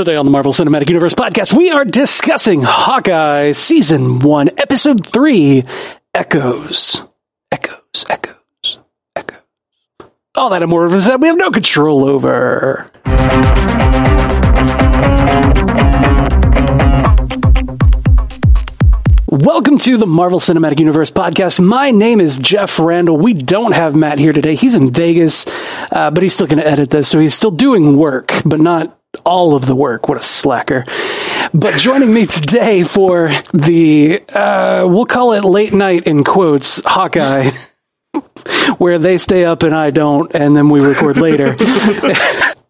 Today on the Marvel Cinematic Universe podcast, we are discussing Hawkeye Season 1, Episode 3, Echoes. Echoes, echoes, echoes. All that and more of that we have no control over. Welcome to the Marvel Cinematic Universe podcast. My name is Jeff Randall. We don't have Matt here today. He's in Vegas, uh, but he's still going to edit this, so he's still doing work, but not all of the work. What a slacker. But joining me today for the, uh, we'll call it late night in quotes, Hawkeye, where they stay up and I don't, and then we record later.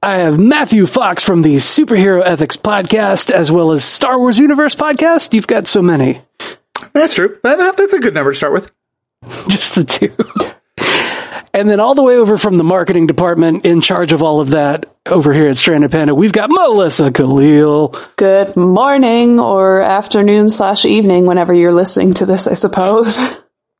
I have Matthew Fox from the Superhero Ethics Podcast, as well as Star Wars Universe Podcast. You've got so many. That's true. That, that- that's a good number to start with. Just the two. And then all the way over from the marketing department in charge of all of that over here at Stranded Panda, we've got Melissa Khalil. Good morning or afternoon slash evening whenever you're listening to this, I suppose.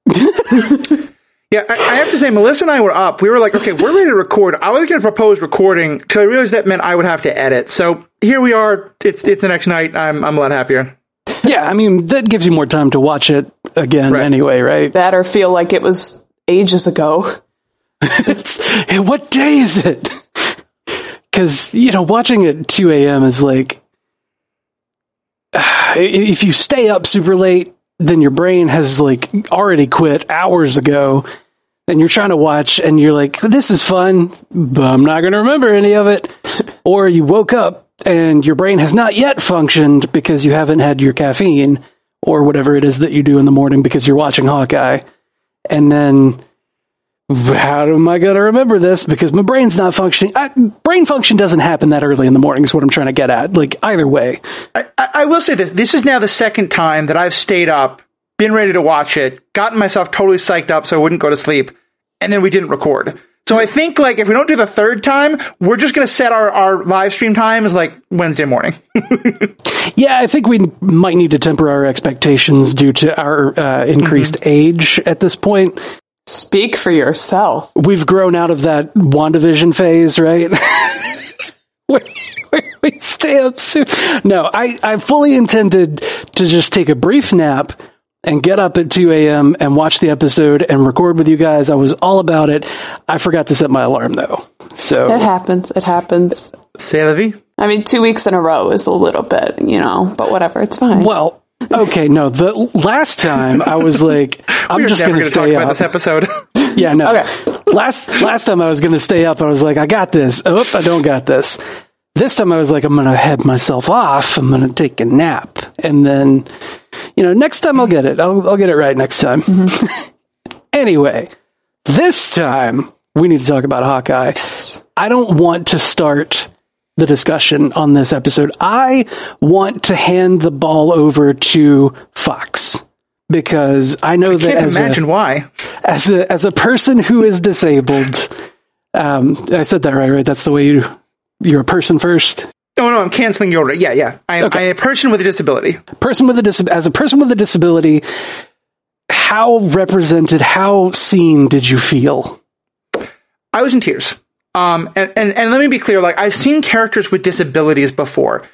Yeah, I, I have to say, Melissa and I were up. We were like, okay, we're ready to record. I was going to propose recording because I realized that meant I would have to edit. So here we are. It's it's the next night. I'm I'm a lot happier. Yeah, I mean, that gives you more time to watch it again Right. anyway, right? that or feel like it was ages ago. It's, hey, what day is it? Because, you know, watching at 2 a.m. is like, if you stay up super late, then your brain has like already quit hours ago. And you're trying to watch and you're like, this is fun, but I'm not going to remember any of it. or you woke up and your brain has not yet functioned because you haven't had your caffeine or whatever it is that you do in the morning because you're watching Hawkeye. And then how am I going to remember this? Because my brain's not functioning. I, brain function doesn't happen that early in the morning. Is what I'm trying to get at. Like either way, I, I, will say this. This is now the second time that I've stayed up, been ready to watch it, gotten myself totally psyched up so I wouldn't go to sleep, and then we didn't record. So I think like if we don't do the third time, we're just going to set our, our live stream time as like Wednesday morning. yeah, I think we might need to temper our expectations due to our uh, increased age at this point. Speak for yourself. We've grown out of that WandaVision phase, right? where, where we stay up soon. No, I, I fully intended to just take a brief nap and get up at 2 a.m. and watch the episode and record with you guys. I was all about it. I forgot to set my alarm though. So It happens. It happens. C'est la vie. I mean, two weeks in a row is a little bit, you know, but whatever. It's fine. Well, okay, no. The last time I was like, I'm just going to talk stay about up. this episode. Yeah, no. Okay. Last last time I was going to stay up, I was like, I got this. Oh, I don't got this. This time I was like, I'm going to head myself off. I'm going to take a nap, and then, you know, next time I'll get it. I'll I'll get it right next time. anyway, this time we need to talk about Hawkeye. I don't want to start the discussion on this episode. I want to hand the ball over to Fox because I know that Can't as a, imagine why. as a as a person who is disabled, um, I said that right, right? That's the way you you're a person first. Oh no, I'm canceling your order. Yeah, yeah. I, Okay. I'm a person with a disability. Person with a dis- as a person with a disability, how represented, how seen did you feel? I was in tears. Um, and, and, and let me be clear, like, I've seen characters with disabilities before.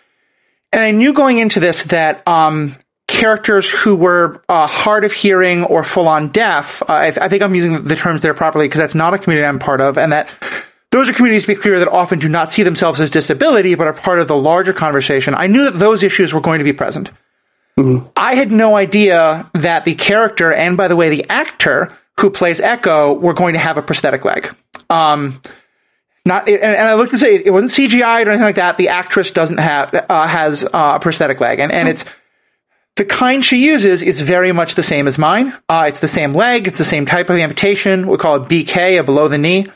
And I knew going into this that, um, characters who were, uh, hard of hearing or full on deaf, uh, I, I think I'm using the terms there properly because that's not a community I'm part of, and that those are communities, to be clear, that often do not see themselves as disability, but are part of the larger conversation. I knew that those issues were going to be present. I had no idea that the character, and by the way, the actor who plays Echo, were going to have a prosthetic leg. Um, not, and, and I looked to say it wasn't CGI or anything like that. The actress doesn't have uh, has uh, a prosthetic leg, and and it's the kind she uses is very much the same as mine. Uh, it's the same leg, it's the same type of amputation. We call it BK, a below the knee.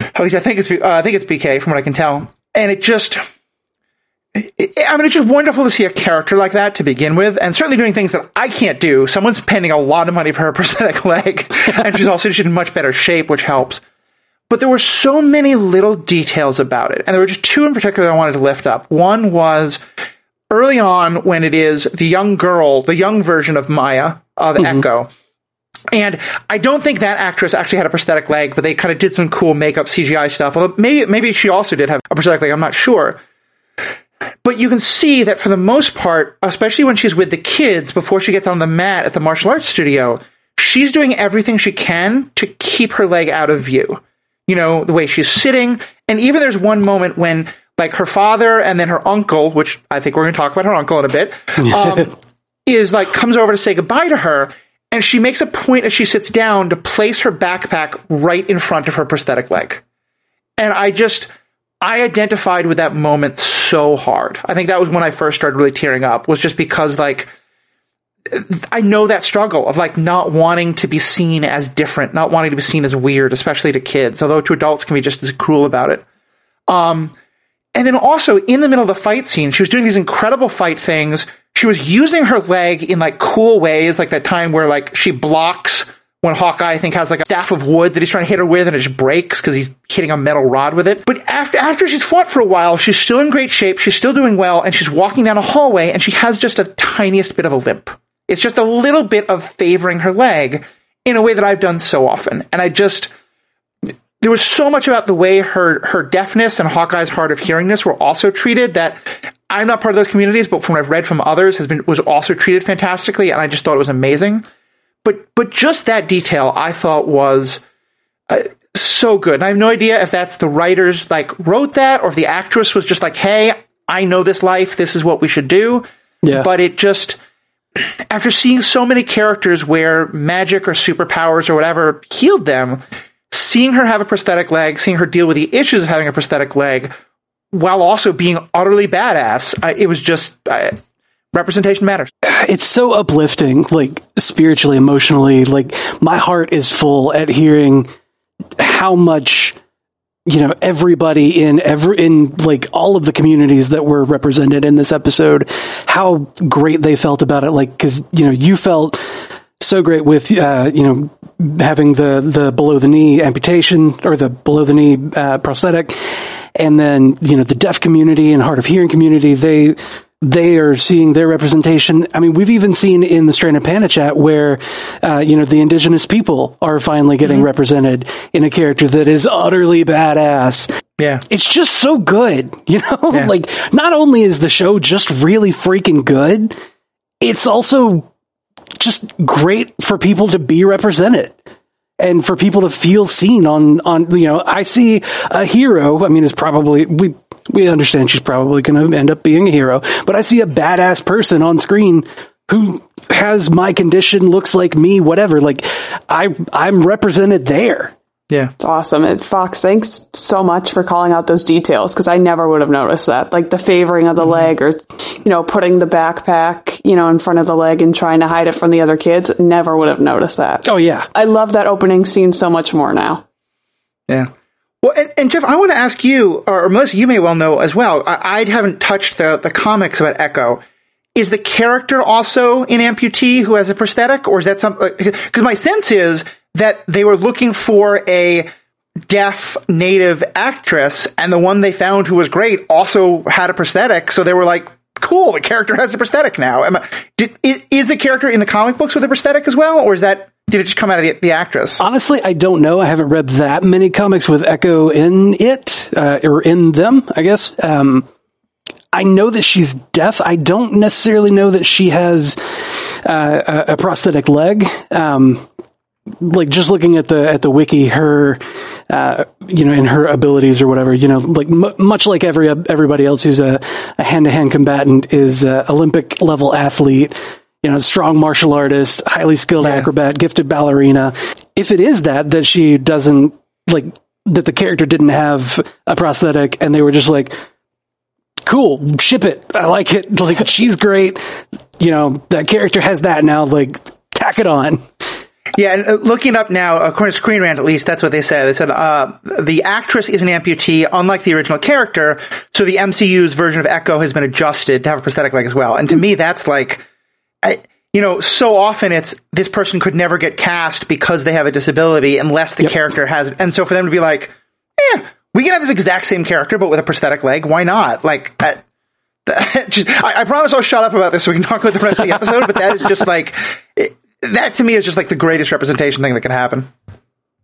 At least I think it's uh, I think it's BK from what I can tell, and it just. it- I mean, it's just wonderful to see a character like that to begin with, and certainly doing things that I can't do. Someone's spending a lot of money for her prosthetic leg, and she's also she's in much better shape, which helps. But there were so many little details about it, and there were just two in particular I wanted to lift up. One was early on when it is the young girl, the young version of Maya of mm-hmm. Echo. And I don't think that actress actually had a prosthetic leg, but they kind of did some cool makeup CGI stuff. Although maybe maybe she also did have a prosthetic leg. I'm not sure. But you can see that for the most part, especially when she's with the kids before she gets on the mat at the martial arts studio, she's doing everything she can to keep her leg out of view. You know, the way she's sitting. And even there's one moment when like her father and then her uncle, which I think we're going to talk about her uncle in a bit, um, is like comes over to say goodbye to her. And she makes a point as she sits down to place her backpack right in front of her prosthetic leg. And I just, I identified with that moment so hard. I think that was when I first started really tearing up was just because like, I know that struggle of like not wanting to be seen as different, not wanting to be seen as weird, especially to kids, although to adults can be just as cruel about it. Um, and then also in the middle of the fight scene, she was doing these incredible fight things. She was using her leg in like cool ways, like that time where like she blocks when Hawkeye, I think, has like a staff of wood that he's trying to hit her with and it just breaks because he's hitting a metal rod with it. But after, after she's fought for a while, she's still in great shape. She's still doing well and she's walking down a hallway and she has just a tiniest bit of a limp. It's just a little bit of favoring her leg in a way that I've done so often. And I just, there was so much about the way her, her deafness and Hawkeye's hard of hearingness were also treated that I'm not part of those communities, but from what I've read from others has been, was also treated fantastically. And I just thought it was amazing. But, but just that detail I thought was, uh, so good. And I have no idea if that's the writers like wrote that or if the actress was just like, Hey, I know this life. This is what we should do. Yeah. But it just, after seeing so many characters where magic or superpowers or whatever healed them, seeing her have a prosthetic leg, seeing her deal with the issues of having a prosthetic leg, while also being utterly badass, I, it was just I, representation matters. It's so uplifting, like spiritually, emotionally. Like my heart is full at hearing how much you know everybody in every in like all of the communities that were represented in this episode how great they felt about it. Like cuz you know you felt so great with uh, you know having the the below the knee amputation or the below the knee uh, prosthetic. And then you know the deaf community and hard of hearing community they they are seeing their representation. I mean, we've even seen in the Stranded of Panachat where, uh, you know, the indigenous people are finally getting mm-hmm. represented in a character that is utterly badass. Yeah. It's just so good, you know? Yeah. like, not only is the show just really freaking good, it's also just great for people to be represented and for people to feel seen on, on, you know, I see a hero. I mean, it's probably, we, we understand she's probably going to end up being a hero, but I see a badass person on screen who has my condition, looks like me, whatever. Like I, I'm represented there. Yeah. It's awesome. And Fox, thanks so much for calling out those details because I never would have noticed that. Like the favoring of the mm-hmm. leg or, you know, putting the backpack, you know, in front of the leg and trying to hide it from the other kids. Never would have noticed that. Oh, yeah. I love that opening scene so much more now. Yeah. Well, and, and, Jeff, I want to ask you, or Melissa, you may well know as well. I, I haven't touched the, the comics about Echo. Is the character also an amputee who has a prosthetic, or is that something? Uh, because my sense is that they were looking for a deaf native actress, and the one they found who was great also had a prosthetic. So they were like, "Cool, the character has a prosthetic now." Am I, did, is the character in the comic books with a prosthetic as well, or is that did it just come out of the, the, actress? Honestly, I don't know. I haven't read that many comics with Echo in it, uh, or in them, I guess. Um, I know that she's deaf. I don't necessarily know that she has uh, a, prosthetic leg. Um, like just looking at the at the wiki, her, uh, you know, in her abilities or whatever, you know, like m- much like every everybody else who's a hand to hand combatant is a Olympic level athlete you know, strong martial artist, highly skilled yeah. acrobat, gifted ballerina. If it is that, that she doesn't, like, that the character didn't have a prosthetic and they were just like, cool, ship it. I like it. Like, she's great. You know, that character has that now, like, tack it on. Yeah, and uh, looking up now, according to Screen Rant, at least that's what they said. They said uh, the actress is an amputee, unlike the original character. So the MCU's version of Echo has been adjusted to have a prosthetic leg as well. And to me, that's like I, you know, so often it's this person could never get cast because they have a disability unless the yep. character has, and so for them to be like, yeah, we can have this exact same character but with a prosthetic leg. Why not? Like that. that just, I, I, promise I'll shut up about this so we can talk about the rest of the episode. but that is just like it, that to me is just like the greatest representation thing that can happen.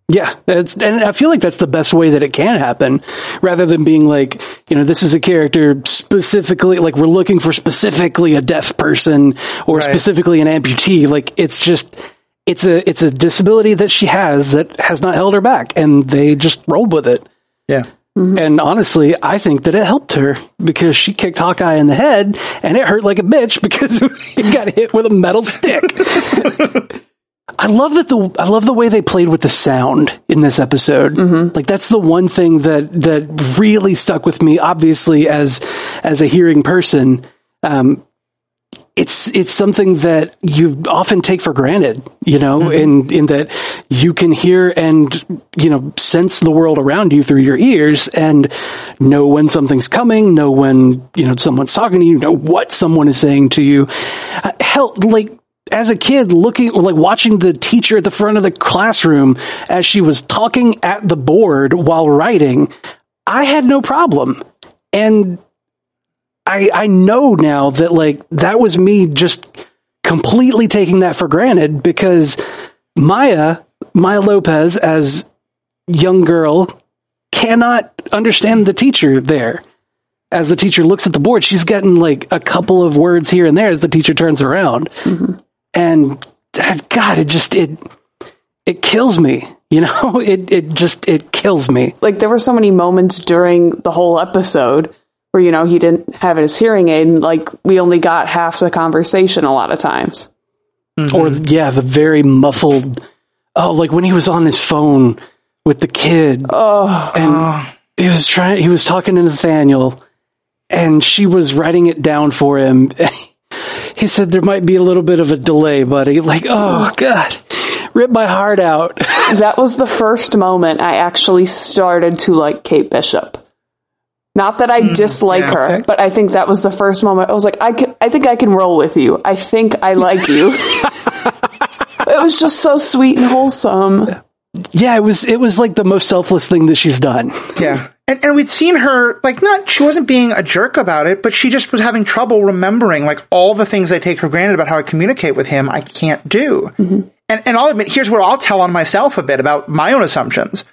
Yeah, it's, and I feel like that's the best way that it can happen, rather than being like, you know, this is a character specifically, like we're looking for specifically a deaf person or Right. specifically an amputee. Like it's just, it's a, it's a disability that she has that has not held her back, and they just rolled with it. Yeah. Mm-hmm. And honestly, I think that it helped her because she kicked Hawkeye in the head and it hurt like a bitch because he got hit with a metal stick. I love that the I love the way they played with the sound in this episode. Like that's the one thing that that really stuck with me. Obviously, as as a hearing person, um, it's it's something that you often take for granted, you know, in in that you can hear and you know sense the world around you through your ears and know when something's coming, know when you know someone's talking to you, know what someone is saying to you. Uh, hell, like as a kid looking like watching the teacher at the front of the classroom as she was talking at the board while writing, I had no problem. And I I know now that like that was me just completely taking that for granted because Maya Maya Lopez as young girl cannot understand the teacher there. As the teacher looks at the board, she's getting like a couple of words here and there as the teacher turns around. Mm-hmm. And that, God, it just it it kills me. You know, it it just it kills me. like there were so many moments during the whole episode where you know he didn't have his hearing aid and like we only got half the conversation a lot of times or yeah, the very muffled. Oh, like when he was on his phone with the kid, oh and he was trying. He was talking to Nathaniel, and she was writing it down for him. he said there might be a little bit of a delay, buddy. Like, oh god, rip my heart out. that was the first moment i actually started to like kate bishop. Not that i hmm, dislike yeah, her okay. but i think that was the first moment. I was like i can i think i can roll with you. I think i like you. It was just so sweet and wholesome yeah, it was. It was like the most selfless thing that she's done. Yeah. And, and we'd seen her, like, not, she wasn't being a jerk about it, but she just was having trouble remembering, like, all the things I take for granted about how I communicate with him, I can't do. Mm-hmm. And, and I'll admit, here's where I'll tell on myself a bit about my own assumptions.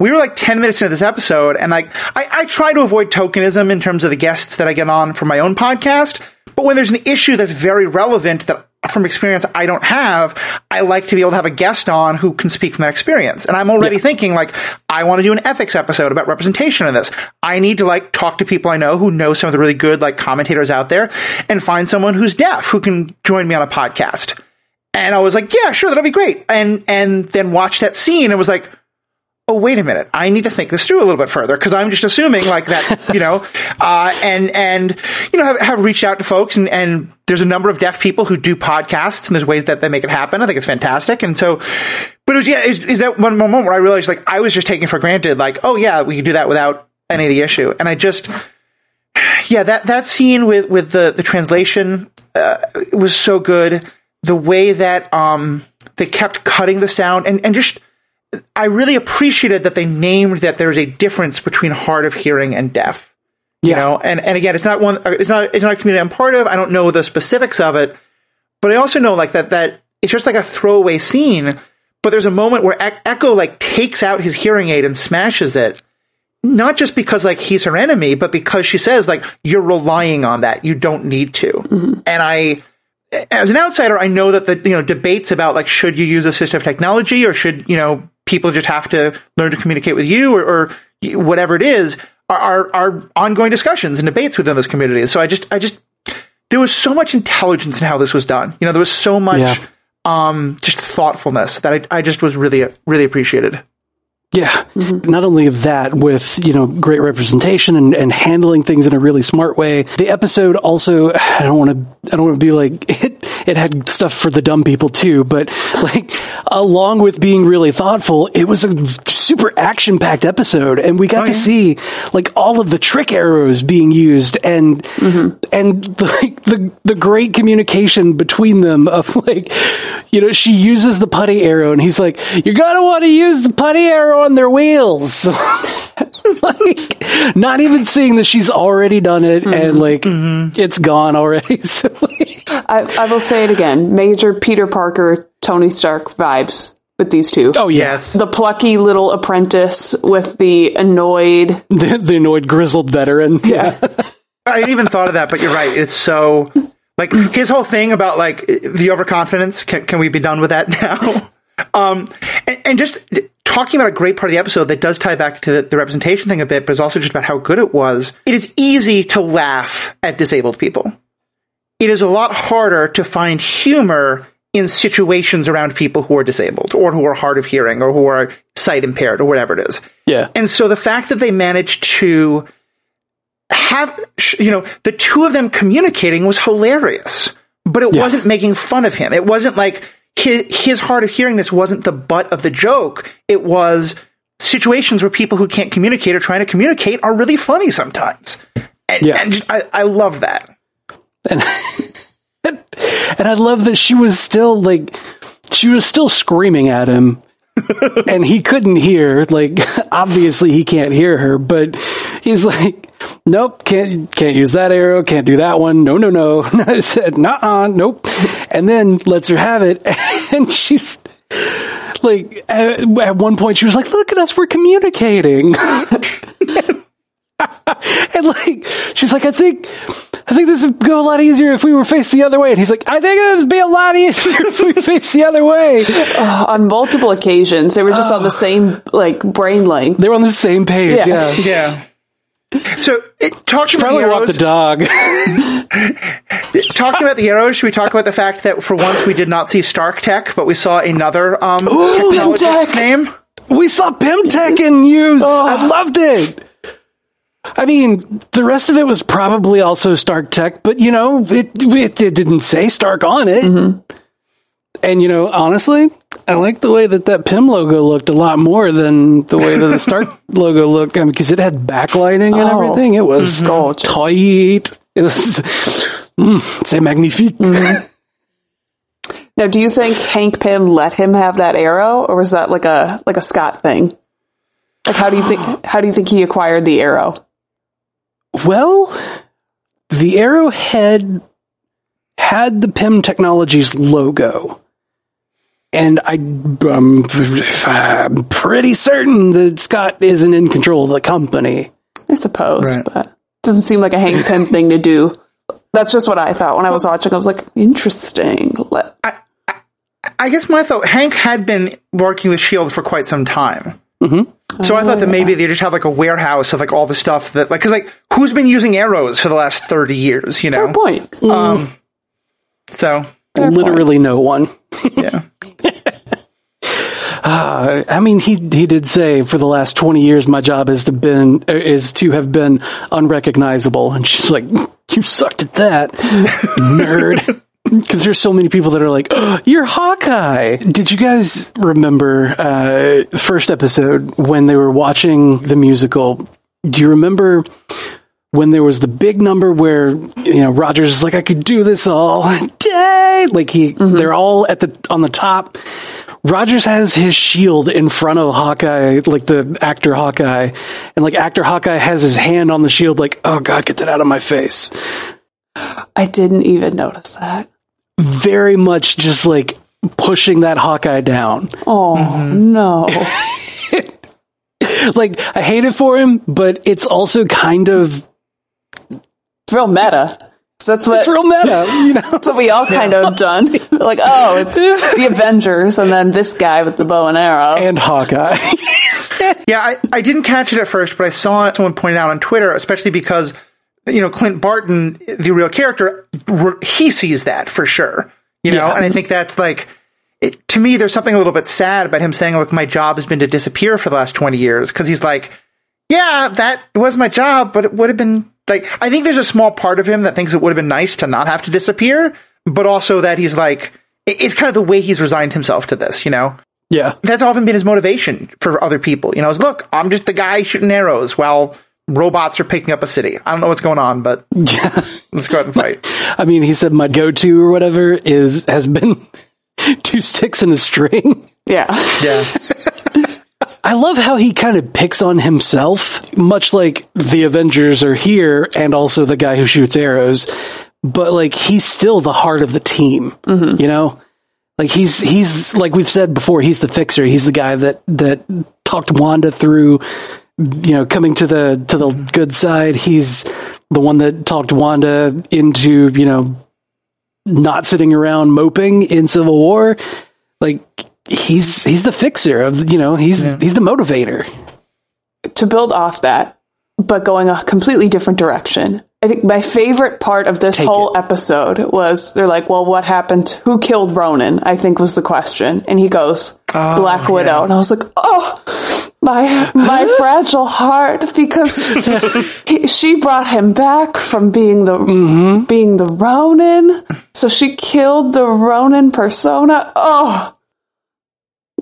We were like 10 minutes into this episode, and like, I, I try to avoid tokenism in terms of the guests that I get on for my own podcast, but when there's an issue that's very relevant that from experience I don't have, I like to be able to have a guest on who can speak from that experience. And I'm already thinking like, I want to do an ethics episode about representation in this. I need to like talk to people I know who know some of the really good like commentators out there and find someone who's deaf who can join me on a podcast. And I was like, yeah, sure, that'll be great. And, and then watch that scene and was like, oh, wait a minute. I need to think this through a little bit further because I'm just assuming like that, you know, uh, and, and, you know, have, have reached out to folks and, and there's a number of deaf people who do podcasts and there's ways that they make it happen. I think it's fantastic. And so, but it was, yeah, is, is that one moment where I realized like I was just taking for granted, like, oh yeah, we could do that without any of the issue. And I just, yeah, that, that scene with, with the, the translation, uh, was so good. The way that, um, they kept cutting the sound and, and just, I really appreciated that they named that there's a difference between hard of hearing and deaf. You Yeah. know, and, and again, it's not one, it's not, it's not a community I'm part of. I don't know the specifics of it, but I also know like that, that it's just like a throwaway scene, but there's a moment where E- Echo like takes out his hearing aid and smashes it. Not just because like he's her enemy, but because she says like, you're relying on that. You don't need to. Mm-hmm. And I, as an outsider, I know that the you know debates about like should you use assistive technology or should you know people just have to learn to communicate with you or, or whatever it is are, are ongoing discussions and debates within those communities. So I just I just there was so much intelligence in how this was done. You know, there was so much Yeah. um just thoughtfulness that I I just was really really appreciated. Yeah. Mm-hmm. Not only of that, with, you know, great representation and, and handling things in a really smart way. The episode also, I don't want to, I don't want to be like, it, it had stuff for the dumb people too, but like, along with being really thoughtful, it was a super action packed episode and we got oh, to yeah. see like all of the trick arrows being used and, mm-hmm. and like the, the great communication between them of like, you know, she uses the putty arrow and he's like, you're gonna want to use the putty arrow on their wheels. like, not even seeing that she's already done it mm-hmm. and like, mm-hmm. it's gone already. so, like, I, I will say it again major peter parker tony stark vibes with these two. Oh Yes. The plucky little apprentice with the annoyed. the, the annoyed grizzled veteran. Yeah. I hadn't even thought of that, but you're right. It's so like his whole thing about like the overconfidence. Can, can we be done with that now? um, and, and just talking about a great part of the episode that does tie back to the, the representation thing a bit, but it's also just about how good it was. It is easy to laugh at disabled people. It is a lot harder to find humor in situations around people who are disabled or who are hard of hearing or who are sight impaired or whatever it is. yeah. And so the fact that they managed to have, you know, the two of them communicating was hilarious, but it Yeah. wasn't making fun of him. It wasn't like his, his hard of hearingness wasn't the butt of the joke. It was situations where people who can't communicate or trying to communicate are really funny sometimes. And, Yeah. and I, I love that. and and I love that she was still like she was still screaming at him. And he couldn't hear like obviously he can't hear her but he's like nope can't can't use that arrow can't do that one no no no. I said nah nope. And then lets her have it. And she's like at, at one point she was like look at us we're communicating. And like she's like i think i think this would go a lot easier if we were faced the other way and he's like i think it would be a lot easier if we faced the other way On multiple occasions, they were just on the same like brain length. they were on the same page Yeah. yeah, Yeah. So it, talking about probably the walk the dog talking about the arrows, should we talk about the fact that for once we did not see Stark Tech, but we saw another um, technologist's Pym Tech! name? we saw Pym Tech in use i loved it I mean, the rest of it was probably also Stark Tech, but you know, it it, it didn't say Stark on it. Mm-hmm. And you know, honestly, I like the way that that Pym logo looked a lot more than the way that the Stark logo looked, I mean, because it had backlighting and Oh, everything. It was mm-hmm. gorgeous. tight. It was mm, c'est magnifique. Mm-hmm. Now, do you think Hank Pym let him have that arrow, or was that like a like a Scott thing? Like, how do you think how do you think he acquired the arrow? Well, the Arrowhead had the Pym Technologies logo. And I, um, I'm pretty certain that Scott isn't in control of the company. I suppose, Right. but it doesn't seem like a Hank Pym thing to do. That's just what I thought when I was watching. I was like, interesting. Let- I guess my thought, Hank had been working with S.H.I.E.L.D. For quite some time. Mm-hmm. So I thought that maybe they just have like a warehouse of like all the stuff that, like, cause like, who's been using arrows for the last 30 years, you know? Fair point. Um, so, Fair point. Literally no one. yeah. Uh, I mean, he he did say for the last twenty years, my job is to been is to have been unrecognizable, and she's like, "You sucked at that, nerd." Because there's so many people that are like, oh, "You're Hawkeye." Did you guys remember uh, the first episode when they were watching the musical? Do you remember when there was the big number where you know Rogers is like, "I could do this all day," like he they're all at the on the top. Rogers has his shield in front of Hawkeye, like the actor Hawkeye, and like actor Hawkeye has his hand on the shield, like, "Oh God, get that out of my face." I didn't even notice that. Very much just like pushing that Hawkeye down. Oh no! Like I hate it for him, but it's also kind of It's real meta. So that's what it's real meta, you know. that's what we all kind of done. like, oh, it's the Avengers, and then this guy with the bow and arrow. and Hawkeye. Yeah, I, I didn't catch it at first, but I saw someone point it out on Twitter, especially because, you know, Clint Barton, the real character, he sees that for sure. You know, Yeah. and I think that's like, it, to me, there's something a little bit sad about him saying, look, my job has been to disappear for the last 20 years. Cause he's like, yeah, that was my job, but it would have been like, I think there's a small part of him that thinks it would have been nice to not have to disappear, but also that he's like, it- it's kind of the way he's resigned himself to this, you know? yeah. that's often been his motivation for other people. You know, is look, I'm just the guy shooting arrows while robots are picking up a city. I don't know what's going on, but Yeah. let's go out and fight. I mean, he said my go-to or whatever is has been two sticks and a string. yeah, Yeah. I love how he kind of picks on himself, much like the Avengers are here and also the guy who shoots arrows, but like he's still the heart of the team, mm-hmm. you know? Like he's he's like we've said before, he's the fixer. He's the guy that that talked Wanda through, you know, coming to the to the good side. He's the one that talked Wanda into you know not sitting around moping in Civil War. Like he's he's the fixer of you know he's he's the motivator. to build off that, but going a completely different direction. I think my favorite part of this Take whole episode was they're like, well, what happened? Who killed Ronin? I think was the question. And he goes, oh, Black Widow. And I was like, oh, my, my fragile heart because he, she brought him back from being the, mm-hmm. being the Ronin. So she killed the Ronin persona. Oh,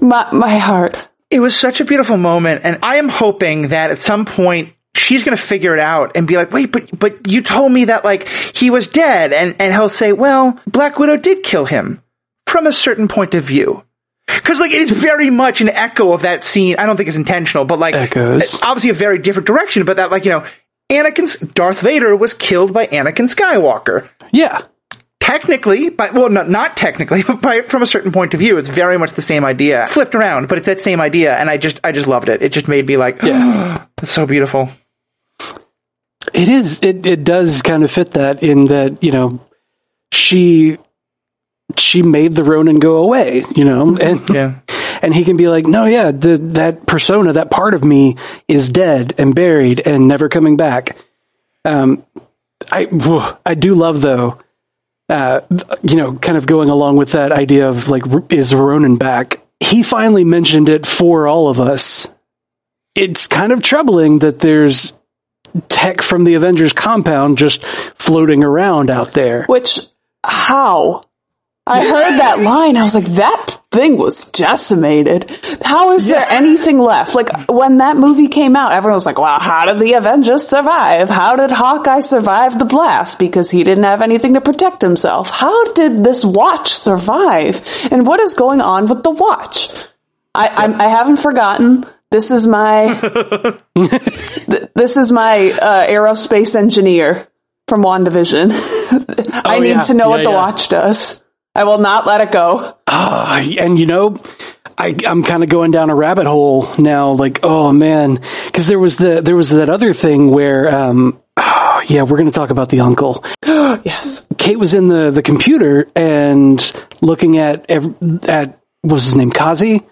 my, my heart. It was such a beautiful moment, and I am hoping that at some point she's going to figure it out and be like, "Wait, but but you told me that like he was dead," and and he'll say, "Well, Black Widow did kill him from a certain point of view." Because like it is very much an echo of that scene. I don't think it's intentional, but like Echoes. obviously a very different direction. But that like you know, Anakin's Darth Vader was killed by Anakin Skywalker Yeah, technically, but well, not not technically, but by, from a certain point of view, it's very much the same idea, flipped around, but it's that same idea, and I just I just loved it. It just made me like, Yeah. it's so beautiful. It is. It it does kind of fit that in that you know she she made the Ronin go away. You know, and Yeah, and he can be like, no, yeah, the, that persona, that part of me is dead and buried and never coming back. Um, I, I do love though, uh, you know, kind of going along with that idea of like, is Ronin back? He finally mentioned it for all of us. It's kind of troubling that there's tech from the Avengers compound just floating around out there. Which, how? I heard that line. I was like, that thing was decimated. How is there anything left? Like, when that movie came out, everyone was like, well, how did the Avengers survive? How did Hawkeye survive the blast? Because he didn't have anything to protect himself. How did this watch survive? And what is going on with the watch? I, I'm, I haven't forgotten. This is my, th- this is my, uh, aerospace engineer from WandaVision. I Oh, need yeah. to know Yeah, what the yeah. watch does. I will not let it go. Ah, and you know, I, I'm kind of going down a rabbit hole now. Like, oh man, because there was the there was that other thing where, um, oh, yeah, we're going to talk about the uncle. Yes. Kate was in the the computer and looking at at what was his name, Kazi.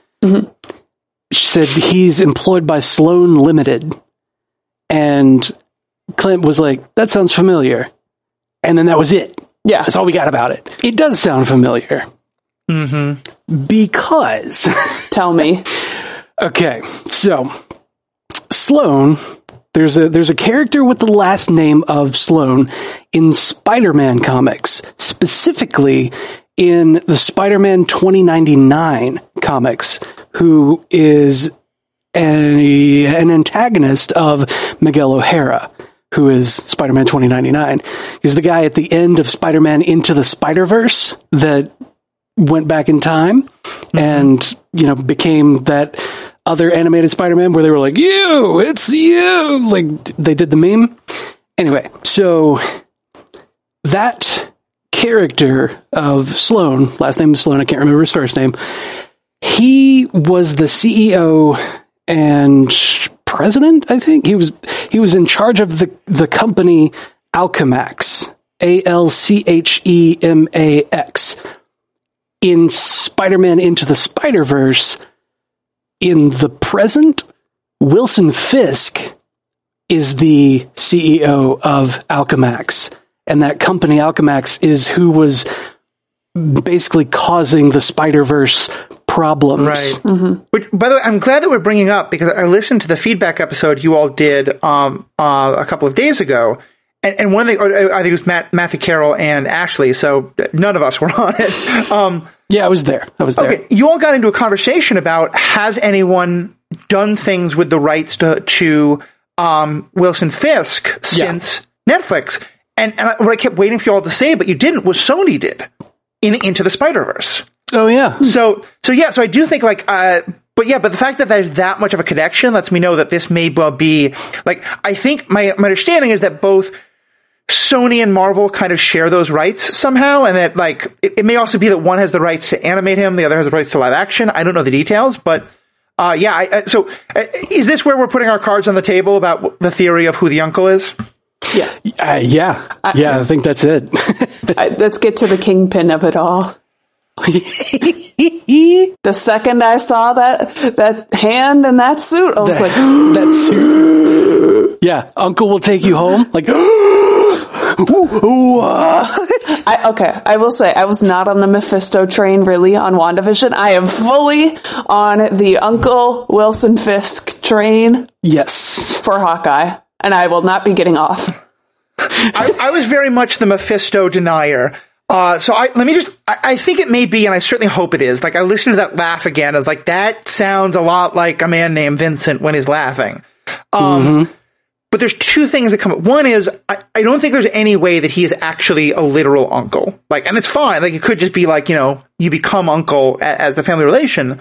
She said he's employed by Sloan Limited, and Clint was like, "That sounds familiar," and then that was it. Yeah. That's all we got about it. It does sound familiar. Mm-hmm. Because, Tell me. okay, so Sloan, there's a there's a character with the last name of Sloan in Spider-Man comics, specifically in the Spider-Man 2099 comics, who is a, an antagonist of Miguel O'Hara, who is Spider-Man 2099. He's the guy at the end of Spider-Man Into the Spider-Verse that went back in time mm-hmm. and, you know, became that other animated Spider-Man where they were like, you, it's you. Like they did the meme. Anyway, so that character of Sloan, last name is Sloan, I can't remember his first name. He was the CEO and president, I think. He was he was in charge of the the company Alchemax, A L C H E M A X. In Spider-Man Into the Spider-Verse, in the present, Wilson Fisk is the CEO of Alchemax. And that company, Alchemax, is who was basically causing the Spider Verse problems. Right. Which, by the way, I'm glad that we're bringing up because I listened to the feedback episode you all did um, uh, a couple of days ago, and, and one of the I think it was Matt, Matthew Carroll and Ashley. So none of us were on it. Um, Yeah, I was there. I was there. okay, you all got into a conversation about has anyone done things with the rights to, to um, Wilson Fisk since Netflix? And, and I, what I kept waiting for you all to say, but you didn't, was Sony did in Into the Spider Verse. Oh, yeah. So, so yeah, so I do think like, uh, but yeah, but the fact that there's that much of a connection lets me know that this may well be like, I think my, my understanding is that both Sony and Marvel kind of share those rights somehow, and that like it, it, may also be that one has the rights to animate him, the other has the rights to live action. I don't know the details, but uh, yeah. I, uh, so, uh, is this where we're putting our cards on the table about the theory of who the uncle is? Yeah, uh, yeah, I, yeah. I think that's it. let's get to the kingpin of it all. the second I saw that that hand and that suit, I was that, like, that suit. Yeah, Uncle will take you home. Like, I, okay, I will say I was not on the Mephisto train really on WandaVision. I am fully on the Uncle Wilson Fisk train. Yes, for Hawkeye, and I will not be getting off. I, I was very much the Mephisto denier. Uh, so I, let me just, I, I, think it may be, and I certainly hope it is. Like I listened to that laugh again. I was like, that sounds a lot like a man named Vincent when he's laughing. Um, mm-hmm. but there's two things that come up. One is, I, I don't think there's any way that he is actually a literal uncle. Like, and it's fine. Like it could just be like, you know, you become uncle as, as the family relation.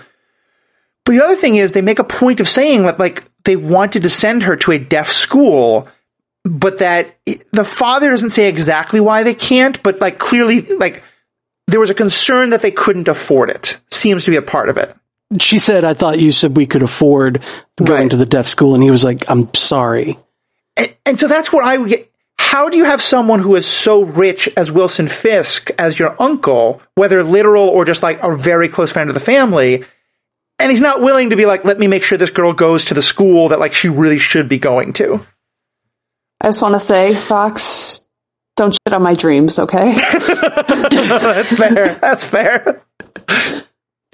But the other thing is they make a point of saying that like they wanted to send her to a deaf school but that the father doesn't say exactly why they can't, but like clearly, like there was a concern that they couldn't afford it. Seems to be a part of it. She said, "I thought you said we could afford going right. to the deaf school," and he was like, "I'm sorry." And, and so that's what I would get. How do you have someone who is so rich as Wilson Fisk as your uncle, whether literal or just like a very close friend of the family, and he's not willing to be like, "Let me make sure this girl goes to the school that like she really should be going to." I just want to say, Fox, don't shit on my dreams, okay? That's fair. That's fair.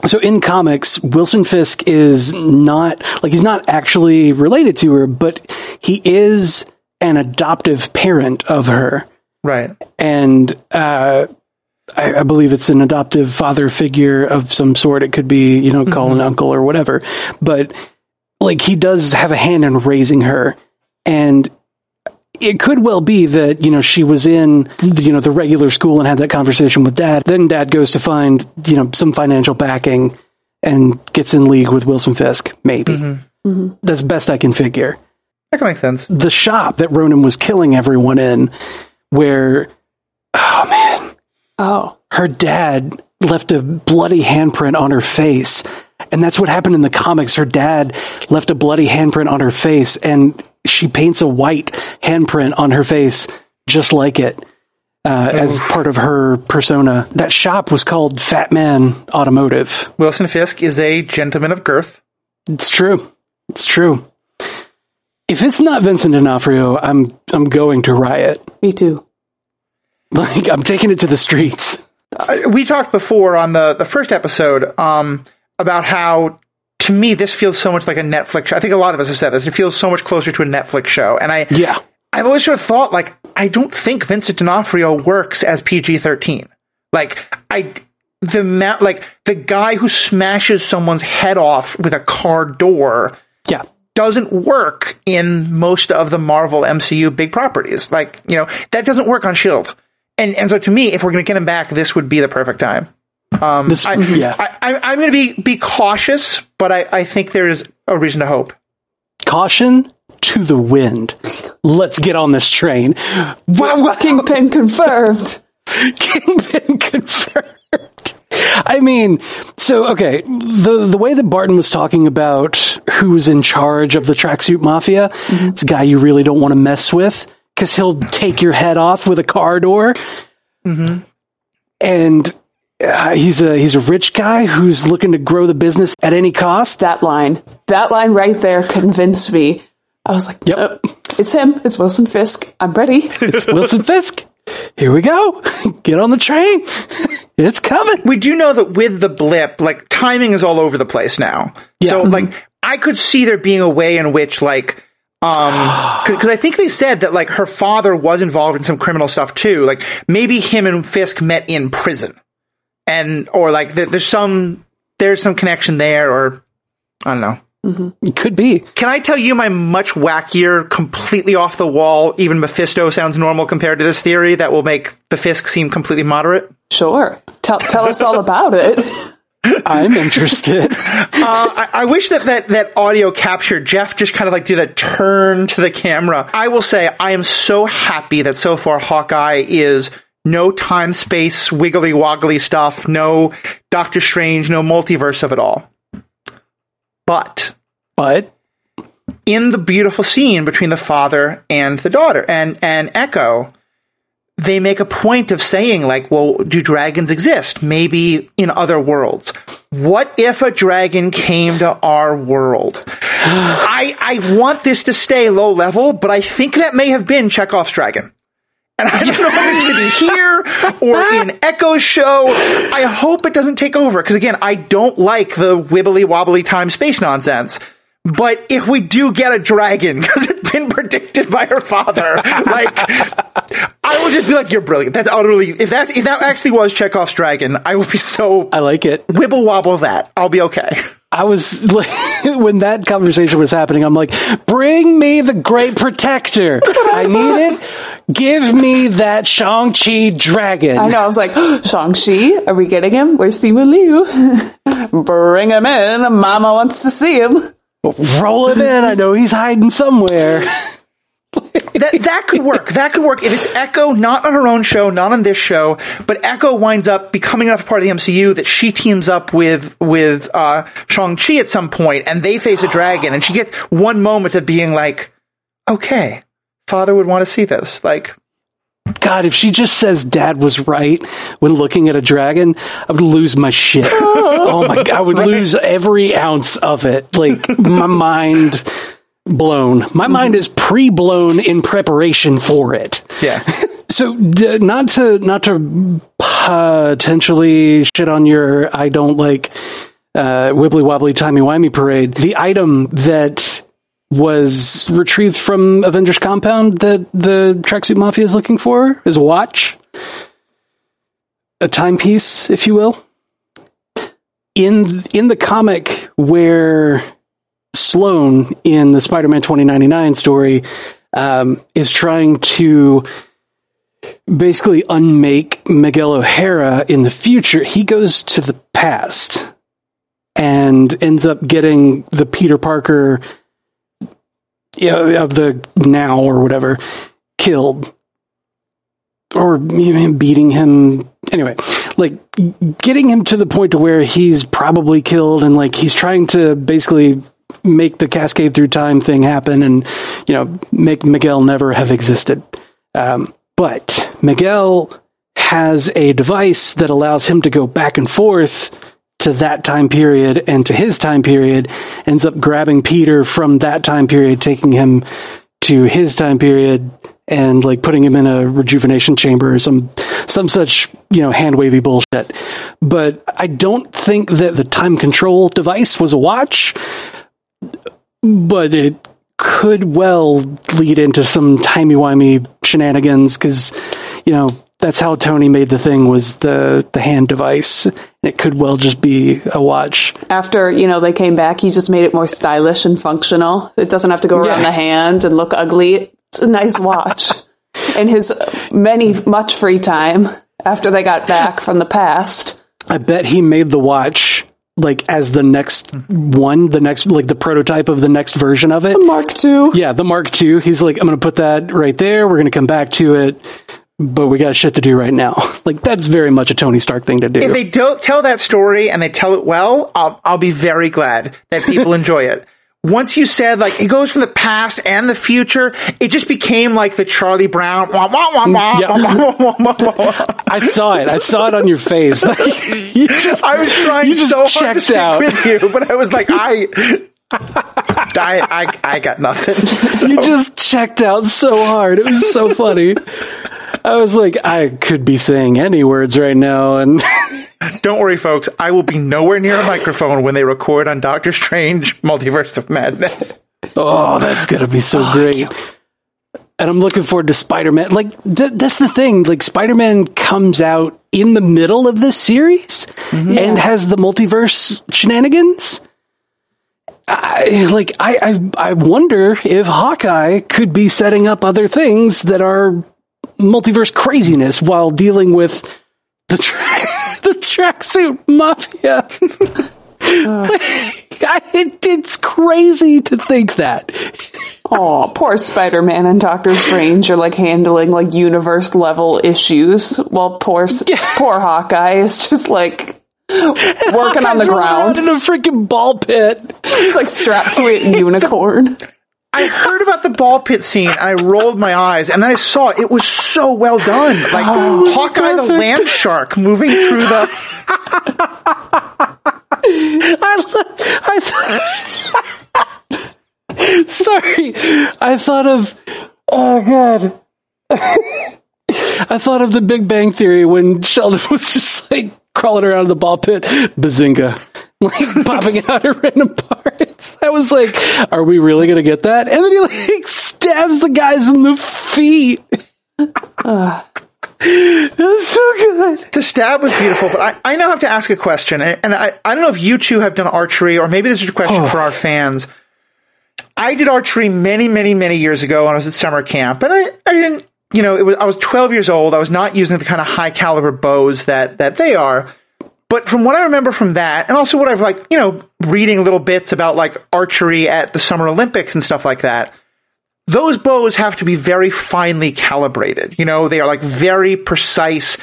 So in comics, Wilson Fisk is not like he's not actually related to her, but he is an adoptive parent of her. Right. And uh, I, I, believe it's an adoptive father figure of some sort. It could be, you know, call mm-hmm. an uncle or whatever. But like he does have a hand in raising her. And it could well be that, you know, she was in, you know, the regular school and had that conversation with dad. Then dad goes to find, you know, some financial backing and gets in league with Wilson Fisk, maybe. Mm-hmm. Mm-hmm. That's best I can figure. That can make sense. The shop that Ronin was killing everyone in, where, oh man. Oh. Her dad left a bloody handprint on her face. And that's what happened in the comics. Her dad left a bloody handprint on her face and she paints a white handprint on her face just like it uh, as part of her persona. That shop was called Fat Man Automotive. Wilson Fisk is a gentleman of girth. It's true. It's true. If it's not Vincent D'Onofrio, I'm I'm going to riot. Me too. Like I'm taking it to the streets. Uh, we talked before on the the first episode um, about how to me, this feels so much like a Netflix show. I think a lot of us have said this. It feels so much closer to a Netflix show. And I, yeah, I've always sort of thought like, I don't think Vincent D'Onofrio works as PG-13. Like, I, the ma- like the guy who smashes someone's head off with a car door. Yeah. Doesn't work in most of the Marvel MCU big properties. Like, you know, that doesn't work on S.H.I.E.L.D. And, and so to me, if we're going to get him back, this would be the perfect time. Um, this, I, yeah. I, am going to be, be cautious, but I, I think there is a reason to hope. Caution to the wind. Let's get on this train. Kingpin confirmed. Kingpin confirmed. I mean, so okay, the the way that Barton was talking about who's in charge of the tracksuit mafia, mm-hmm. it's a guy you really don't want to mess with because he'll take your head off with a car door. Mm-hmm. And uh, he's a he's a rich guy who's looking to grow the business at any cost. That line, that line right there convinced me. I was like, "Yep, oh, it's him. It's Wilson Fisk. I'm ready. it's Wilson Fisk. Here we go. Get on the train. it's coming." We do know that with the blip, like timing is all over the place now. Yeah. So, mm-hmm. like, I could see there being a way in which, like, um, because I think they said that like her father was involved in some criminal stuff too. Like maybe him and Fisk met in prison and or like there's some there's some connection there, or I don't know. Mm-hmm. It could be. Can I tell you my much wackier, completely off the wall, even Mephisto sounds normal compared to this theory that will make the Fisk seem completely moderate? Sure. Tell, tell us all about it. I'm interested. Uh, I, I wish that, that that audio captured Jeff just kind of like did a turn to the camera. I will say I am so happy that so far Hawkeye is no time space wiggly woggly stuff, no Doctor Strange, no multiverse of it all. But But in the beautiful scene between the father and the daughter and and Echo, they make a point of saying like, well, do dragons exist? Maybe in other worlds. What if a dragon came to our world? I I want this to stay low level, but I think that may have been Chekhov's dragon. And I don't know if it's going to be here or in Echo's show. I hope it doesn't take over because again, I don't like the wibbly wobbly time space nonsense. But if we do get a dragon, because it's been predicted by her father, like I will just be like, "You're brilliant." That's utterly if that's if that actually was Chekhov's dragon, I will be so I like it. wibble wobble that. I'll be okay. I was like, when that conversation was happening, I'm like, bring me the Great Protector. I need it. Give me that Shang-Chi dragon. I know. I was like, Shang-Chi, are we getting him? Where's Simu Liu? Bring him in. Mama wants to see him. Roll him in. I know he's hiding somewhere. that that could work. That could work if it's Echo, not on her own show, not on this show, but Echo winds up becoming enough part of the MCU that she teams up with with uh, Shang Chi at some point, and they face a dragon, and she gets one moment of being like, "Okay, Father would want to see this." Like, God, if she just says dad was right when looking at a dragon, I would lose my shit. oh my God, I would lose every ounce of it. Like, my mind blown. My mind is pre-blown in preparation for it. yeah, So, d- not to, not to potentially shit on your, I don't like, uh, wibbly wobbly timey wimey parade. The item that was retrieved from Avengers compound that the tracksuit mafia is looking for is a watch, a timepiece, if you will. In in the comic where Sloan in the Spider-Man 2099 story um, is trying to basically unmake Miguel O'Hara in the future, he goes to the past and ends up getting the Peter Parker you know, of the now or whatever killed or beating him. Anyway like getting him to the point to where he's probably killed and like he's trying to basically make the cascade through time thing happen and you know make miguel never have existed um, but miguel has a device that allows him to go back and forth to that time period and to his time period ends up grabbing Peter from that time period, taking him to his time period and like putting him in a rejuvenation chamber or some, some such, you know, hand wavy bullshit. But I don't think that the time control device was a watch, but it could well lead into some timey-wimey shenanigans because, you know, that's how Tony made the thing was the, the hand device. It could well just be a watch. After, you know, they came back, he just made it more stylish and functional. It doesn't have to go around Yeah. the hand and look ugly. It's a nice watch. In his many, much free time after they got back from the past. I bet he made the watch like as the next one, the next like the prototype of the next version of it. Mark II. Yeah, the Mark II. He's like, I'm going to put that right there. We're going to come back to it, but we got shit to do right now. Like that's very much a Tony Stark thing to do. if they don't tell that story and they tell it well, I'll I'll be very glad that people enjoy it. Once you said like it goes from the past and the future, it just became like the Charlie Brown. wah, wah, wah, mm, Yeah. I saw it. I saw it on your face. Like, you just, I was trying you just so hard to checked out. with you, but I was like, I, I, I, I got nothing. So- You just checked out so hard. It was so funny. I was like, I could be saying any words right now, and don't worry, folks. I will be nowhere near a microphone when they record on Doctor Strange: Multiverse of Madness. oh, that's gonna be so great. And I'm looking forward to Spider Man. Like th- that's the thing. Like Spider Man comes out in the middle of this series mm-hmm. and has the multiverse shenanigans. I, like I, I, I wonder if Hawkeye could be setting up other things that are multiverse craziness while dealing with the tra- the tracksuit mafia. I, it's crazy to think that. Oh, poor Spider-Man and Doctor Strange are like handling like universe level issues, while poor Yeah. poor Hawkeye is just like working on the Guys rolling around ground. in a freaking ball pit. He's like strapped to a unicorn. I heard about the ball pit scene. I rolled my eyes, and then I saw it. It was so well done. Like oh, Hawkeye the land shark moving through the. I, I sorry, I thought of oh god, I thought of the Big Bang Theory when Sheldon was just like crawling around the ball pit, bazinga, like popping it out of random parts. I was like, are we really gonna get that? And then he like stabs the guys in the feet. It was so good. The stab was beautiful, but I, I now have to ask a question, and I, I don't know if you two have done archery, or maybe this is a question oh. for our fans. I did archery many, many, many years ago when I was at summer camp, and I, I didn't, you know, it was I was 12 years old. I was not using the kind of high caliber bows that that they are. But from what I remember from that, and also what I've like, you know, reading little bits about like archery at the Summer Olympics and stuff like that, those bows have to be very finely calibrated. You know, they are like very precise,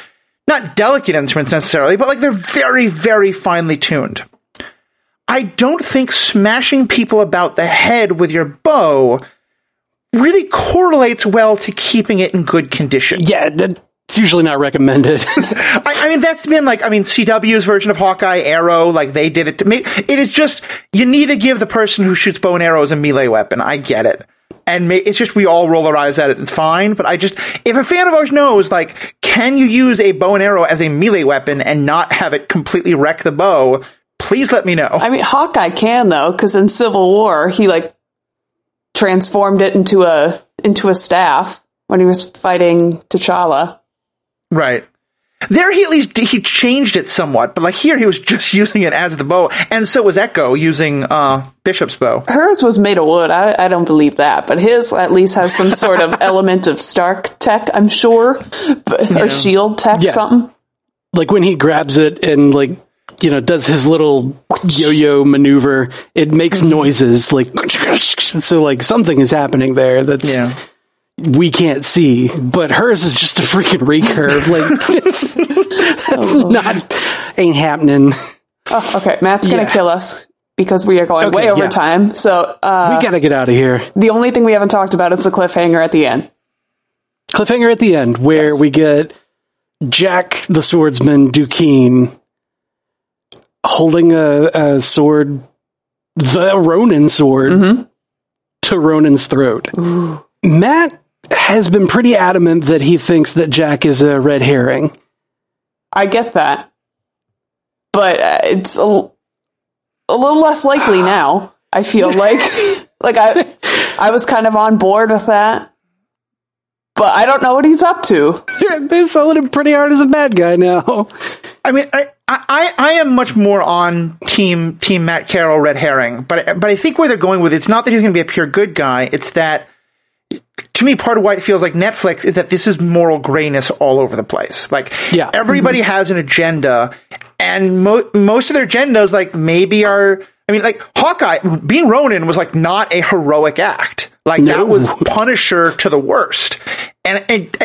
not delicate instruments necessarily, but like they're very, very finely tuned. I don't think smashing people about the head with your bow really correlates well to keeping it in good condition. Yeah, that's usually not recommended. I, I mean, that's been like, I mean, CW's version of Hawkeye Arrow, like they did it to me. It is just, you need to give the person who shoots bow and arrows a melee weapon. I get it. And ma- it's just, we all roll our eyes at it. It's fine. But I just, if a fan of ours knows, like, can you use a bow and arrow as a melee weapon and not have it completely wreck the bow? Please let me know. I mean, Hawkeye can though, because in Civil War he like transformed it into a into a staff when he was fighting T'Challa. Right. There he at least he changed it somewhat, but like here he was just using it as the bow, and so was Echo using uh Bishop's bow. Hers was made of wood. I, I don't believe that, but his at least has some sort of element of Stark tech, I'm sure, but, or Shield tech, Yeah. something. like when he grabs it and like you know does his little yo-yo maneuver it makes noises like so like something is happening there that's we can't see but hers is just a freaking recurve like it's, that's not ain't happening Oh, okay, Matt's gonna Yeah. kill us because we are going Okay, way over yeah. time. So uh, we gotta get out of here the only thing we haven't talked about is the cliffhanger at the end. cliffhanger at the end where Yes. we get jack the swordsman Duquesne holding a, a sword the ronin sword Mm-hmm. to ronin's throat matt has been pretty adamant that he thinks that jack is a red herring I get that, but uh, it's a, a little less likely now. I feel like, like I, I was kind of on board with that, but I don't know what he's up to. they're, they're selling him pretty hard as a bad guy now I mean, I, I, I am much more on team team Matt Carroll red herring, but but I think where they're going with it, it's not that he's going to be a pure good guy. It's that to me, part of why it feels like Netflix is that this is moral grayness all over the place. Like, Yeah. everybody mm-hmm. has an agenda, and mo- most of their agendas, like maybe are. I mean, like Hawkeye being Ronin was like not a heroic act. Like No. that was Punisher to the worst. And, and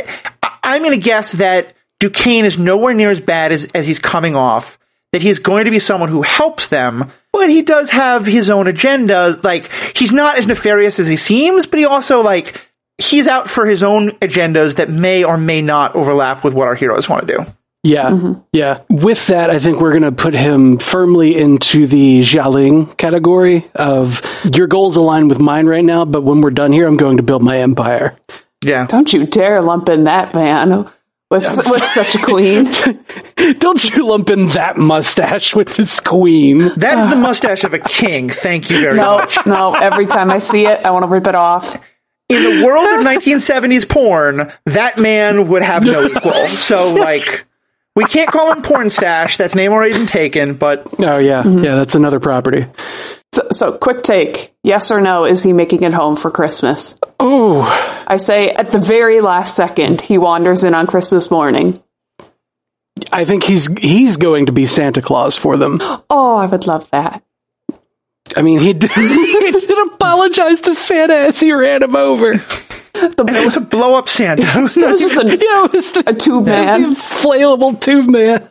I- I'm going to guess that Duquesne is nowhere near as bad as, as he's coming off. That he's going to be someone who helps them, but he does have his own agenda. Like he's not as nefarious as he seems, but he also like he's out for his own agendas that may or may not overlap with what our heroes want to do. yeah mm-hmm. yeah with that i think we're gonna put him firmly into the Xialing category of your goals align with mine right now but when we're done here i'm going to build my empire Yeah. Don't you dare lump in that man with, with such a queen. Don't you lump in that mustache with this queen. That is the mustache of a king. Thank you very much. No, much. no, every time I see it, I want to rip it off. In the world of 1970s porn, that man would have no equal. So, like, we can't call him porn stash. That's name already been taken, but Oh yeah, mm-hmm. yeah, that's another property. So, so quick take. Yes or no, is he making it home for Christmas? Oh, I say at the very last second, he wanders in on Christmas morning. I think he's he's going to be Santa Claus for them. Oh, I would love that. I mean, he did, he did apologize to Santa as he ran him over. The, And it was a blow up Santa. It was it was just a, Yeah, it was the, a tube the man. inflatable tube man.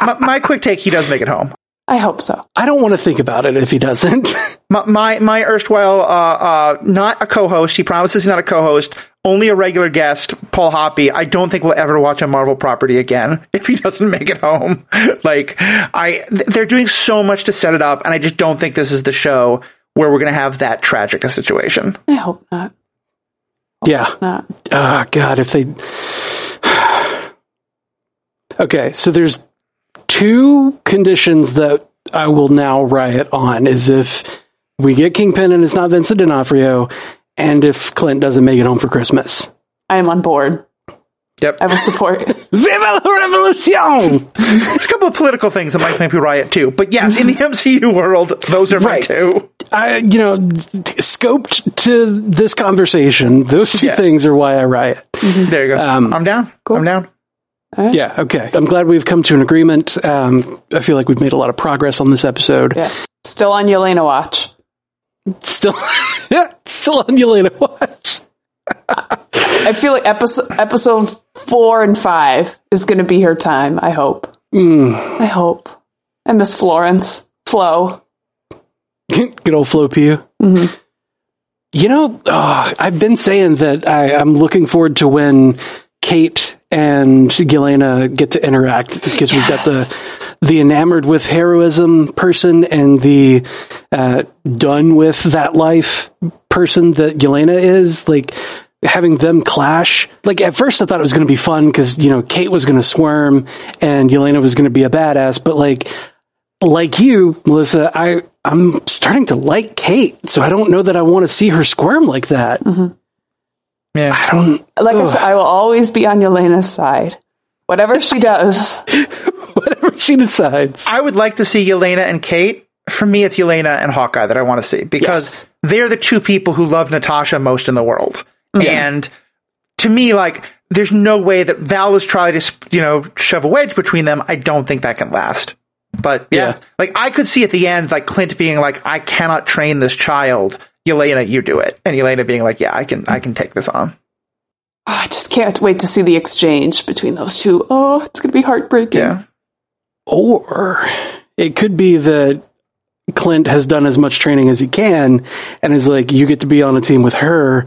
my, my quick take, he does make it home. I hope so. I don't want to think about it if he doesn't. My my, my erstwhile, uh, uh, not a co-host. He promises he's not a co-host. Only a regular guest, Paul Hoppy. I don't think we'll ever watch a Marvel property again if he doesn't make it home. like I, th- they're doing so much to set it up, and I just don't think this is the show where we're going to have that tragic a situation. I hope not. yeah. Not. Oh God, if they. okay, so there's two conditions that I will now riot on: is if we get Kingpin and it's not Vincent D'Onofrio, and if Clint doesn't make it home for Christmas. I am on board. Yep. I will support. Viva la revolution! There's a couple of political things that might make me riot too, but yes, in the MCU world, those are my Right. two. I, you know, scoped to this conversation, those two Yeah. things are why I riot. There you go. Um, I'm down. I'm down. Yeah, okay. I'm glad we've come to an agreement. Um, I feel like we've made a lot of progress on this episode. Yeah. Still on Yelena watch. Still, yeah, still on Yelena watch. I feel like episode episode four and five is going to be her time. I hope. Hmm. I hope. I miss Florence. Flo. Good old Flo Pugh. Mm-hmm. You know, oh, I've been saying that I, I'm looking forward to when Kate and Yelena get to interact because we've got the the enamored with heroism person and the uh, done with that life person that Yelena is. Like having them clash. Like at first, I thought it was going to be fun because you know Kate was going to squirm and Yelena was going to be a badass, but like like you, Melissa, I I'm starting to like Kate, so I don't know that I want to see her squirm like that. Yeah. I don't. Like I said, I will always be on Yelena's side. Whatever she does. Whatever she decides. I would like to see Yelena and Kate. For me, it's Yelena and Hawkeye that I want to see because Yes. they're the two people who love Natasha most in the world. And to me, like, there's no way that Val is trying to, you know, shove a wedge between them. I don't think that can last. But yeah, Yeah. like I could see at the end, like Clint being like, I cannot train this child. Yelena, you do it. And Yelena being like, yeah, I can, I can take this on. Oh, I just can't wait to see the exchange between those two. Oh, it's going to be heartbreaking. Yeah. Or it could be that Clint has done as much training as he can and is like, you get to be on a team with her.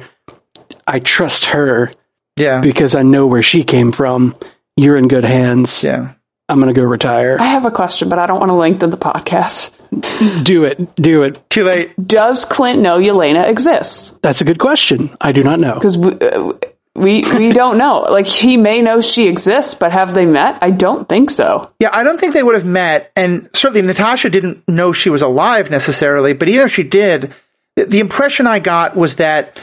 I trust her Yeah. because I know where she came from. You're in good hands. Yeah. I'm going to go retire. I have a question, but I don't want to lengthen the podcast. Do it. Do it. Too late. Does Clint know Yelena exists? That's a good question. I do not know. Because we, uh, we we don't know. Like he may know she exists, but have they met? I don't think so. Yeah, I don't think they would have met, and certainly Natasha didn't know she was alive necessarily, but even if she did, the, the impression I got was that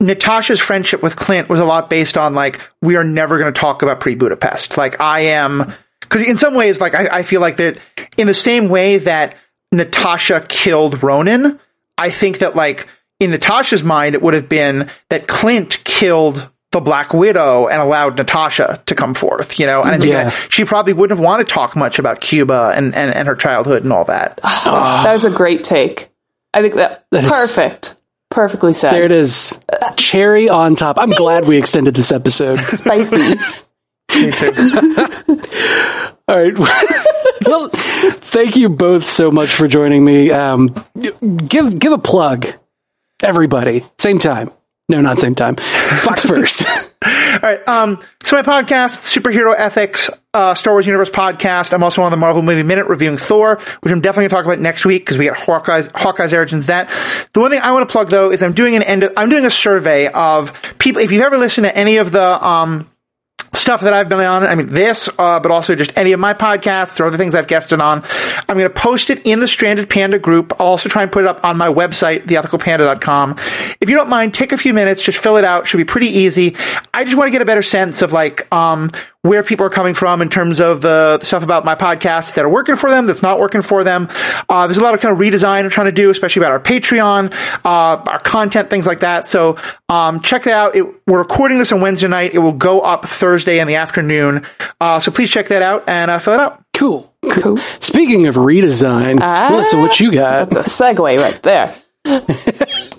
Natasha's friendship with Clint was a lot based on like, we are never going to talk about pre-Budapest. Like, I am, cause in some ways, like, I, I feel like that in the same way that Natasha killed Ronin, I think that like, in Natasha's mind, it would have been that Clint killed the Black Widow and allowed Natasha to come forth, you know? And I think Yeah. that she probably wouldn't have wanted to talk much about Cuba and, and, and her childhood and all that. That was a great take. I think that, That is- perfect. Perfectly said. There it is. Cherry on top. I'm glad we extended this episode. Spicy. Me too. All right. well, thank you both so much for joining me. Um, give give a plug, everybody. Same time. No, not same time. Fox first. All right. Um, so my podcast, Superhero Ethics, uh, Star Wars Universe podcast. I'm also on the Marvel Movie Minute reviewing Thor, which I'm definitely going to talk about next week because we got Hawkeye's, Hawkeye's Origins that. The one thing I want to plug though is I'm doing an end of, I'm doing a survey of people. If you've ever listened to any of the, um, stuff that I've been on. I mean, this, uh, but also just any of my podcasts or other things I've guested on. I'm going to post it in the Stranded Panda group. I'll also try and put it up on my website, theethicalpanda.com. If you don't mind, take a few minutes, just fill it out. Should be pretty easy. I just want to get a better sense of like, um, where people are coming from in terms of the stuff about my podcasts that are working for them, that's not working for them. Uh, there's a lot of kind of redesign I'm trying to do, especially about our Patreon, uh, our content, things like that. So, um, check that out. It, we're recording this on Wednesday night. It will go up Thursday Thursday in the afternoon. Uh, so please check that out and uh, fill it out. Cool. Cool. Speaking of redesign, Ah. Melissa, what you got? That's a segue right there.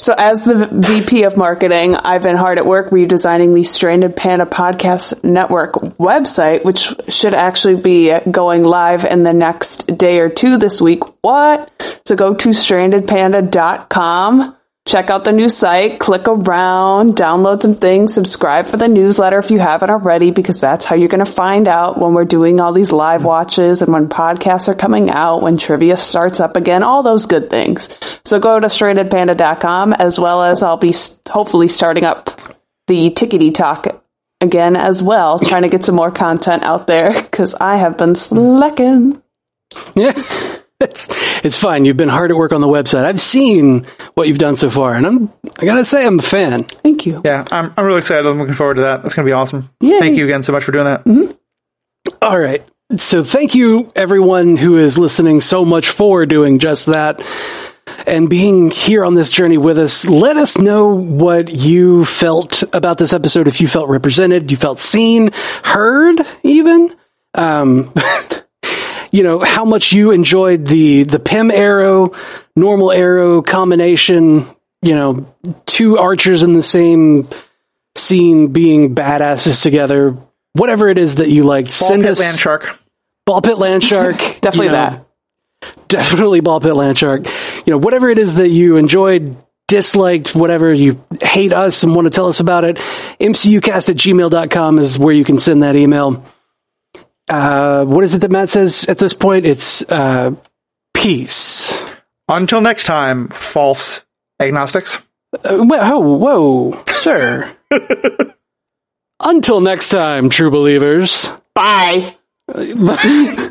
so, as the VP of marketing, I've been hard at work redesigning the Stranded Panda Podcast Network website, which should actually be going live in the next day or two this week. What? So, go to strandedpanda.com. Check out the new site, click around, download some things, subscribe for the newsletter if you haven't already, because that's how you're going to find out when we're doing all these live watches and when podcasts are coming out, when trivia starts up again, all those good things. So go to strandedpanda.com as well as I'll be hopefully starting up the Tickety Talk again as well, trying to get some more content out there because I have been slacking. Yeah. It's, it's fine. You've been hard at work on the website. I've seen what you've done so far, and I'm I gotta say I'm a fan. Thank you. Yeah, I'm, I'm really excited. I'm looking forward to that. That's to be awesome. Yay. Thank you again so much for doing that. All right. So thank you everyone who is listening so much for doing just that and being here on this journey with us. Let us know what you felt about this episode. If you felt represented, you felt seen, heard even. Um, you know, how much you enjoyed the, the Pym arrow, normal arrow combination, you know, two archers in the same scene being badasses together. Whatever it is that you liked, Ball send pit us land shark. ball pit land shark. Definitely you know, that. Definitely ball pit land shark. You know, whatever it is that you enjoyed, disliked, whatever you hate us and want to tell us about it, mcucast at gmail.com is where you can send that email. Uh, what is it that Matt says at this point? It's, uh, peace. Until next time, false agnostics. Uh, whoa, whoa, sir. Until next time, true believers. Bye.